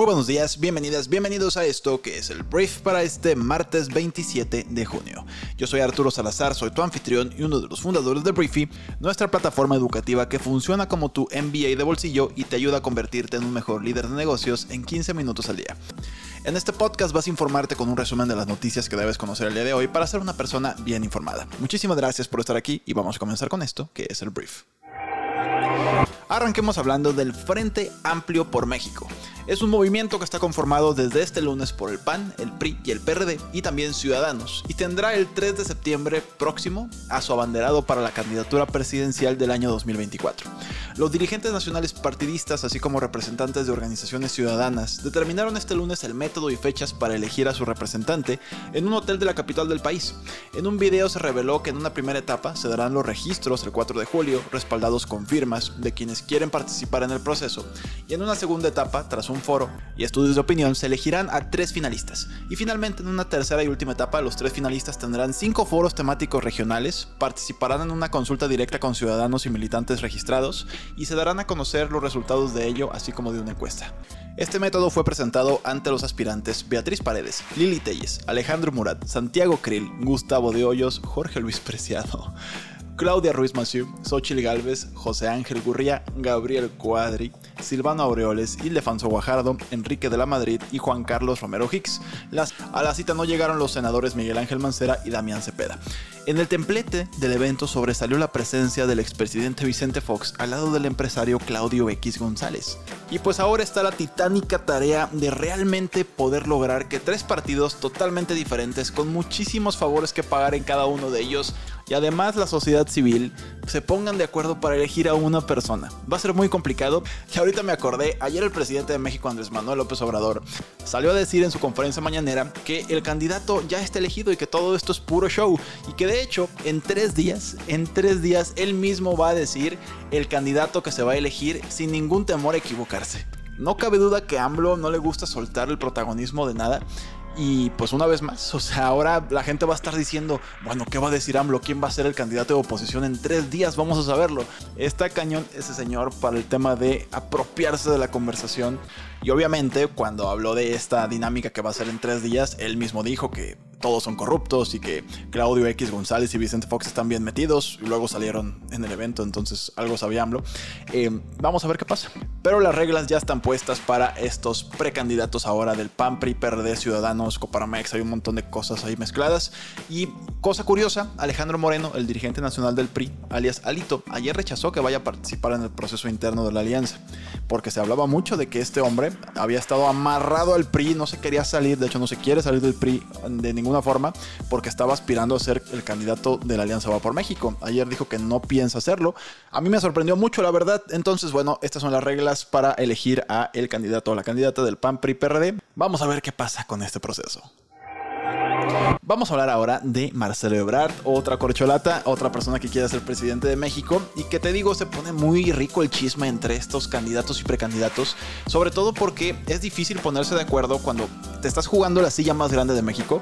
Muy buenos días, bienvenidas, bienvenidos a esto que es el brief para este martes 27 de junio. Yo soy Arturo Salazar, soy tu anfitrión y uno de los fundadores de Briefy, nuestra plataforma educativa que funciona como tu MBA de bolsillo y te ayuda a convertirte en un mejor líder de negocios en 15 minutos al día. En este podcast vas a informarte con un resumen de las noticias que debes conocer el día de hoy para ser una persona bien informada. Muchísimas gracias por estar aquí y vamos a comenzar con esto que es el brief. Arranquemos hablando del Frente Amplio por México. Es un movimiento que está conformado desde este lunes por el PAN, el PRI y el PRD y también Ciudadanos y tendrá el 3 de septiembre próximo a su abanderado para la candidatura presidencial del año 2024. Los dirigentes nacionales partidistas así como representantes de organizaciones ciudadanas determinaron este lunes el método y fechas para elegir a su representante en un hotel de la capital del país. En un video se reveló que en una primera etapa se darán los registros el 4 de julio respaldados con firmas de quienes quieren participar en el proceso y en una segunda etapa tras un foro y estudios de opinión se elegirán a tres finalistas. Y finalmente en una tercera y última etapa los tres finalistas tendrán cinco foros temáticos regionales, participarán en una consulta directa con ciudadanos y militantes registrados y se darán a conocer los resultados de ello así como de una encuesta. Este método fue presentado ante los aspirantes Beatriz Paredes, Lili Telles, Alejandro Murat, Santiago Krill, Gustavo de Hoyos, Jorge Luis Preciado. Claudia Ruiz Massieu, Xochitl Galvez, José Ángel Gurría, Gabriel Cuadri, Silvano Aureoles, Ildefonso Guajardo, Enrique de la Madrid y Juan Carlos Romero Hicks. A la cita no llegaron los senadores Miguel Ángel Mancera y Damián Cepeda. En el templete del evento sobresalió la presencia del expresidente Vicente Fox al lado del empresario Claudio X González. Y pues ahora está la titánica tarea de realmente poder lograr que tres partidos totalmente diferentes, con muchísimos favores que pagar en cada uno de ellos, y además la sociedad civil se pongan de acuerdo para elegir a una persona. Va a ser muy complicado. Y ahorita me acordé, ayer el presidente de México, Andrés Manuel López Obrador, salió a decir en su conferencia mañanera que el candidato ya está elegido y que todo esto es puro show. Y que de hecho, en tres días, en tres días, él mismo va a decir el candidato que se va a elegir sin ningún temor a equivocarse. No cabe duda que AMLO no le gusta soltar el protagonismo de nada y pues una vez más, o sea, ahora la gente va a estar diciendo, bueno, ¿qué va a decir AMLO? ¿Quién va a ser el candidato de oposición en tres días? Vamos a saberlo. Está cañón ese señor para el tema de apropiarse de la conversación. Y obviamente cuando habló de esta dinámica que va a ser en tres días, él mismo dijo que todos son corruptos y que Claudio X González y Vicente Fox están bien metidos y luego salieron en el evento, entonces algo sabía. Eh, vamos a ver qué pasa. Pero las reglas ya están puestas para estos precandidatos ahora del PAN, PRI, PRD, Ciudadanos, Coparmex, hay un montón de cosas ahí mezcladas. Y cosa curiosa, Alejandro Moreno, el dirigente nacional del PRI, alias Alito, ayer rechazó que vaya a participar en el proceso interno de la alianza, porque se hablaba mucho de que este hombre había estado amarrado al PRI, no se quería salir, de hecho no se quiere salir del PRI de ningún una forma porque estaba aspirando a ser el candidato de la Alianza Va por México. Ayer dijo que no piensa hacerlo. A mí me sorprendió mucho, la verdad. Entonces, bueno, estas son las reglas para elegir a el candidato o la candidata del PAN PRI PRD. Vamos a ver qué pasa con este proceso. Vamos a hablar ahora de Marcelo Ebrard, otra corcholata, otra persona que quiere ser presidente de México. Y que te digo se pone muy rico el chisme entre estos candidatos y precandidatos, sobre todo porque es difícil ponerse de acuerdo cuando te estás jugando la silla más grande de México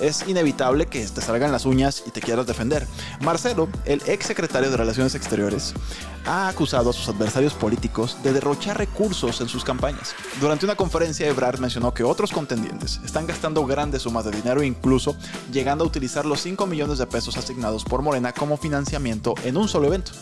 es inevitable que te salgan las uñas y te quieras defender. Marcelo, el ex secretario de Relaciones Exteriores, ha acusado a sus adversarios políticos de derrochar recursos en sus campañas. Durante una conferencia, Ebrard mencionó que otros contendientes están gastando grandes sumas de dinero, incluso llegando a utilizar los 5 millones de pesos asignados por Morena como financiamiento en un solo evento.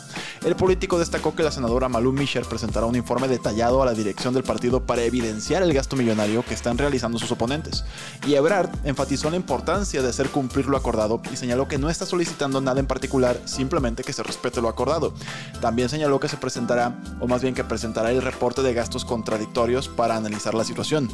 El político destacó que la senadora Malú Mischer presentará un informe detallado a la dirección del partido para evidenciar el gasto millonario que están realizando sus oponentes. Y Ebrard enfatizó la importancia de hacer cumplir lo acordado y señaló que no está solicitando nada en particular, simplemente que se respete lo acordado. También señaló que se presentará, o más bien que presentará el reporte de gastos contradictorios para analizar la situación.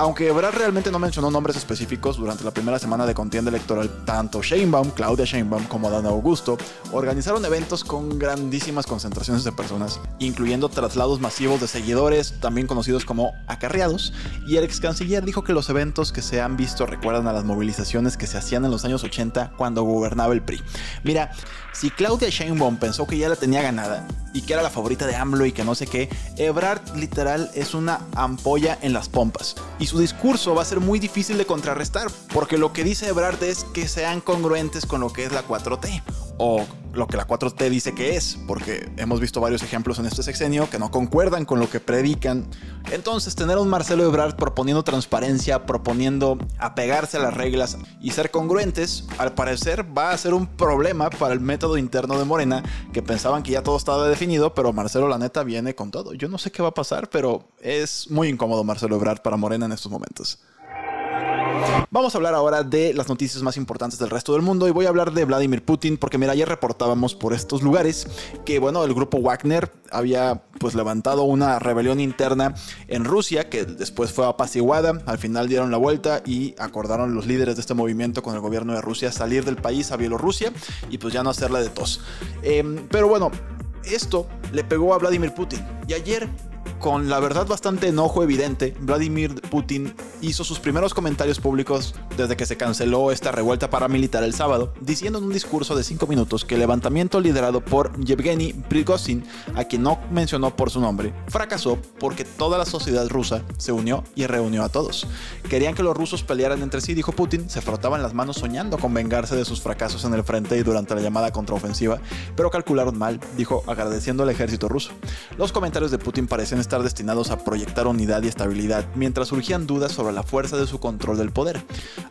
Aunque Ebrard realmente no mencionó nombres específicos durante la primera semana de contienda electoral, tanto Sheinbaum, Claudia Sheinbaum como Adán Augusto organizaron eventos con grandísimas concentraciones de personas, incluyendo traslados masivos de seguidores, también conocidos como acarreados, y el ex canciller dijo que los eventos que se han visto recuerdan a las movilizaciones que se hacían en los años 80 cuando gobernaba el PRI. Mira, si Claudia Sheinbaum pensó que ya la tenía ganada y que era la favorita de AMLO y que no sé qué, Ebrard literal es una ampolla en las pompas. Y su discurso va a ser muy difícil de contrarrestar, porque lo que dice Ebrard es que sean congruentes con lo que es la 4T o lo que la 4T dice que es, porque hemos visto varios ejemplos en este sexenio que no concuerdan con lo que predican. Entonces, tener a un Marcelo Ebrard proponiendo transparencia, proponiendo apegarse a las reglas y ser congruentes, al parecer va a ser un problema para el método interno de Morena, que pensaban que ya todo estaba definido, pero Marcelo la neta viene con todo. Yo no sé qué va a pasar, pero es muy incómodo Marcelo Ebrard para Morena en estos momentos. Vamos a hablar ahora de las noticias más importantes del resto del mundo y voy a hablar de Vladimir Putin porque mira, ayer reportábamos por estos lugares que bueno, el grupo Wagner había pues levantado una rebelión interna en Rusia que después fue apaciguada, al final dieron la vuelta y acordaron los líderes de este movimiento con el gobierno de Rusia salir del país a Bielorrusia y pues ya no hacerla de tos. Em, pero bueno, esto le pegó a Vladimir Putin y ayer con la verdad bastante enojo evidente, Vladimir Putin hizo sus primeros comentarios públicos desde que se canceló esta revuelta paramilitar el sábado, diciendo en un discurso de 5 minutos que el levantamiento liderado por Yevgeny Prigozhin, a quien no mencionó por su nombre, fracasó porque toda la sociedad rusa se unió y reunió a todos. Querían que los rusos pelearan entre sí, dijo Putin, se frotaban las manos soñando con vengarse de sus fracasos en el frente y durante la llamada contraofensiva, pero calcularon mal, dijo agradeciendo al ejército ruso. Los comentarios de Putin parecen estar destinados a proyectar unidad y estabilidad, mientras surgían dudas sobre la fuerza de su control del poder.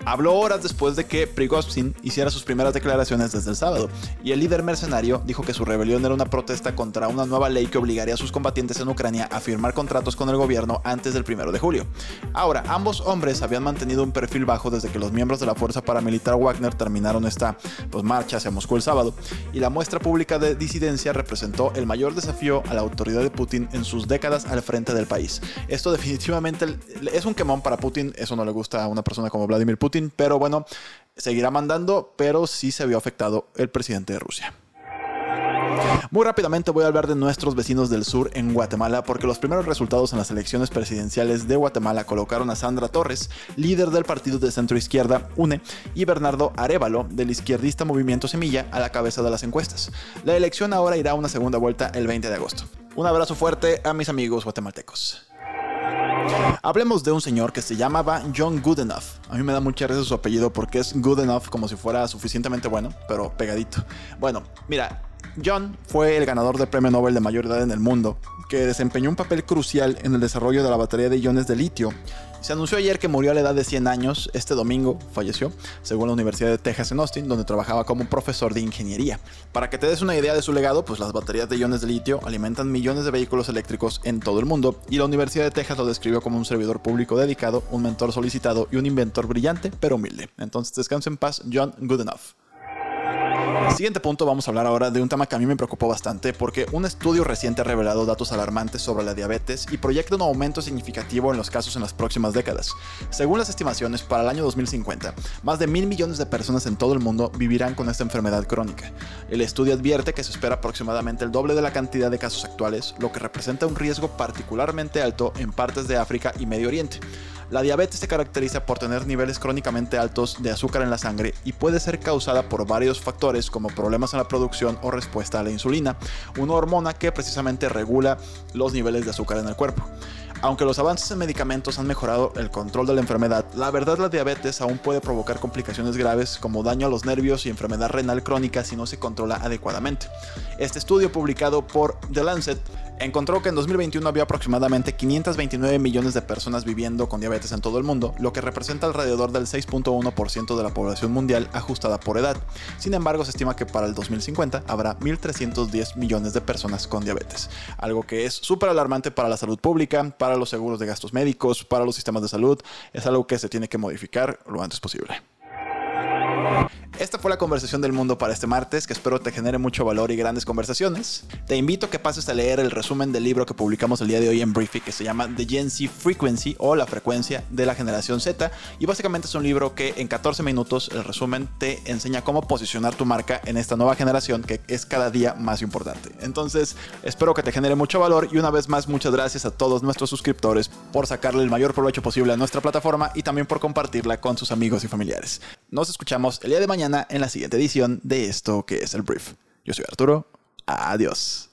Habló horas después de que Prigozhin hiciera sus primeras declaraciones desde el sábado, y el líder mercenario dijo que su rebelión era una protesta contra una nueva ley que obligaría a sus combatientes en Ucrania a firmar contratos con el gobierno antes del primero de julio. Ahora, ambos hombres habían mantenido un perfil bajo desde que los miembros de la fuerza paramilitar Wagner terminaron esta pues, marcha hacia Moscú el sábado, y la muestra pública de disidencia representó el mayor desafío a la autoridad de Putin en sus décadas al frente del país. Esto definitivamente es un quemón para Putin, eso no le gusta a una persona como Vladimir Putin, pero bueno, seguirá mandando, pero sí se vio afectado el presidente de Rusia. Muy rápidamente voy a hablar de nuestros vecinos del sur en Guatemala porque los primeros resultados en las elecciones presidenciales de Guatemala colocaron a Sandra Torres, líder del partido de centro izquierda UNE, y Bernardo Arevalo, del izquierdista Movimiento Semilla, a la cabeza de las encuestas. La elección ahora irá a una segunda vuelta el 20 de agosto. Un abrazo fuerte a mis amigos guatemaltecos. Hablemos de un señor que se llamaba John Goodenough. A mí me da mucha risa su apellido porque es good enough como si fuera suficientemente bueno, pero pegadito. Bueno, mira, John fue el ganador del premio Nobel de mayor edad en el mundo, que desempeñó un papel crucial en el desarrollo de la batería de iones de litio. Se anunció ayer que murió a la edad de 100 años, este domingo falleció, según la Universidad de Texas en Austin, donde trabajaba como profesor de ingeniería. Para que te des una idea de su legado, pues las baterías de iones de litio alimentan millones de vehículos eléctricos en todo el mundo, y la Universidad de Texas lo describió como un servidor público dedicado, un mentor solicitado y un inventor brillante, pero humilde. Entonces descansa en paz, John Goodenough. Siguiente punto, vamos a hablar ahora de un tema que a mí me preocupó bastante porque un estudio reciente ha revelado datos alarmantes sobre la diabetes y proyecta un aumento significativo en los casos en las próximas décadas. Según las estimaciones, para el año 2050, más de mil millones de personas en todo el mundo vivirán con esta enfermedad crónica. El estudio advierte que se espera aproximadamente el doble de la cantidad de casos actuales, lo que representa un riesgo particularmente alto en partes de África y Medio Oriente. La diabetes se caracteriza por tener niveles crónicamente altos de azúcar en la sangre y puede ser causada por varios factores como problemas en la producción o respuesta a la insulina, una hormona que precisamente regula los niveles de azúcar en el cuerpo. Aunque los avances en medicamentos han mejorado el control de la enfermedad, la verdad la diabetes aún puede provocar complicaciones graves como daño a los nervios y enfermedad renal crónica si no se controla adecuadamente. Este estudio publicado por The Lancet encontró que en 2021 había aproximadamente 529 millones de personas viviendo con diabetes en todo el mundo, lo que representa alrededor del 6.1% de la población mundial ajustada por edad. Sin embargo, se estima que para el 2050 habrá 1.310 millones de personas con diabetes, algo que es súper alarmante para la salud pública, para los seguros de gastos médicos, para los sistemas de salud, es algo que se tiene que modificar lo antes posible. Esta fue la conversación del mundo para este martes, que espero te genere mucho valor y grandes conversaciones. Te invito a que pases a leer el resumen del libro que publicamos el día de hoy en Briefy, que se llama The Gen Z Frequency o la frecuencia de la generación Z. Y básicamente es un libro que en 14 minutos, el resumen te enseña cómo posicionar tu marca en esta nueva generación que es cada día más importante. Entonces, espero que te genere mucho valor y una vez más, muchas gracias a todos nuestros suscriptores por sacarle el mayor provecho posible a nuestra plataforma y también por compartirla con sus amigos y familiares. Nos escuchamos el día de mañana en la siguiente edición de esto que es el brief. Yo soy Arturo. Adiós.